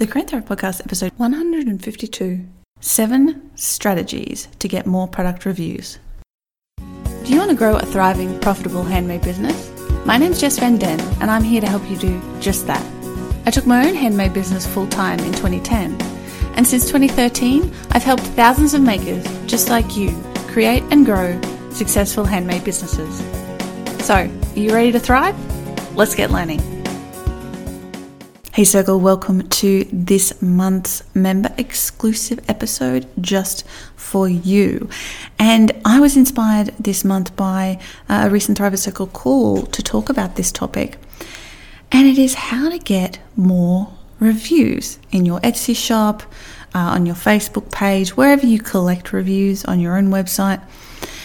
The Create Thrive Podcast, episode 152 Seven Strategies to Get More Product Reviews. Do you want to grow a thriving, profitable handmade business? My name's Jess Van Den, and I'm here to help you do just that. I took my own handmade business full time in 2010, and since 2013, I've helped thousands of makers just like you create and grow successful handmade businesses. So, are you ready to thrive? Let's get learning. Hey Circle, welcome to this month's member exclusive episode just for you. And I was inspired this month by a recent Thriver Circle call to talk about this topic. And it is how to get more reviews in your Etsy shop, uh, on your Facebook page, wherever you collect reviews on your own website,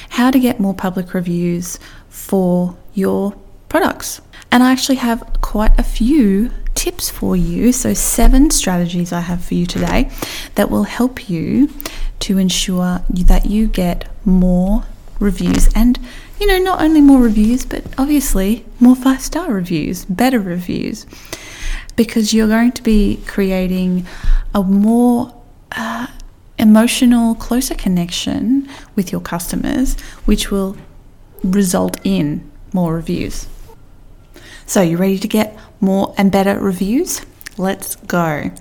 how to get more public reviews for your products. And I actually have quite a few tips for you. So, seven strategies I have for you today that will help you to ensure that you get more reviews and you know not only more reviews but obviously more five star reviews better reviews because you're going to be creating a more uh, emotional closer connection with your customers which will result in more reviews so, you ready to get more and better reviews? Let's go.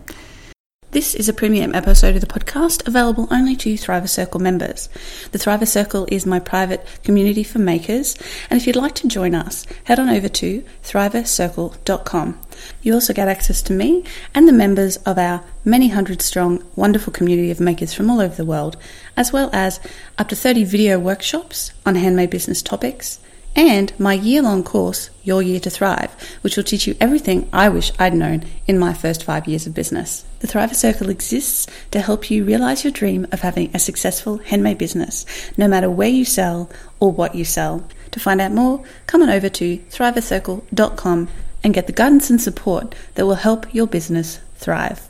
This is a premium episode of the podcast available only to Thriver Circle members. The Thriver Circle is my private community for makers, and if you'd like to join us, head on over to thrivercircle.com. You also get access to me and the members of our many hundred strong, wonderful community of makers from all over the world, as well as up to 30 video workshops on handmade business topics and my year long course, Your Year to Thrive, which will teach you everything I wish I'd known in my first five years of business. The Thriver Circle exists to help you realize your dream of having a successful handmade business, no matter where you sell or what you sell. To find out more, come on over to thrivercircle.com and get the guidance and support that will help your business thrive.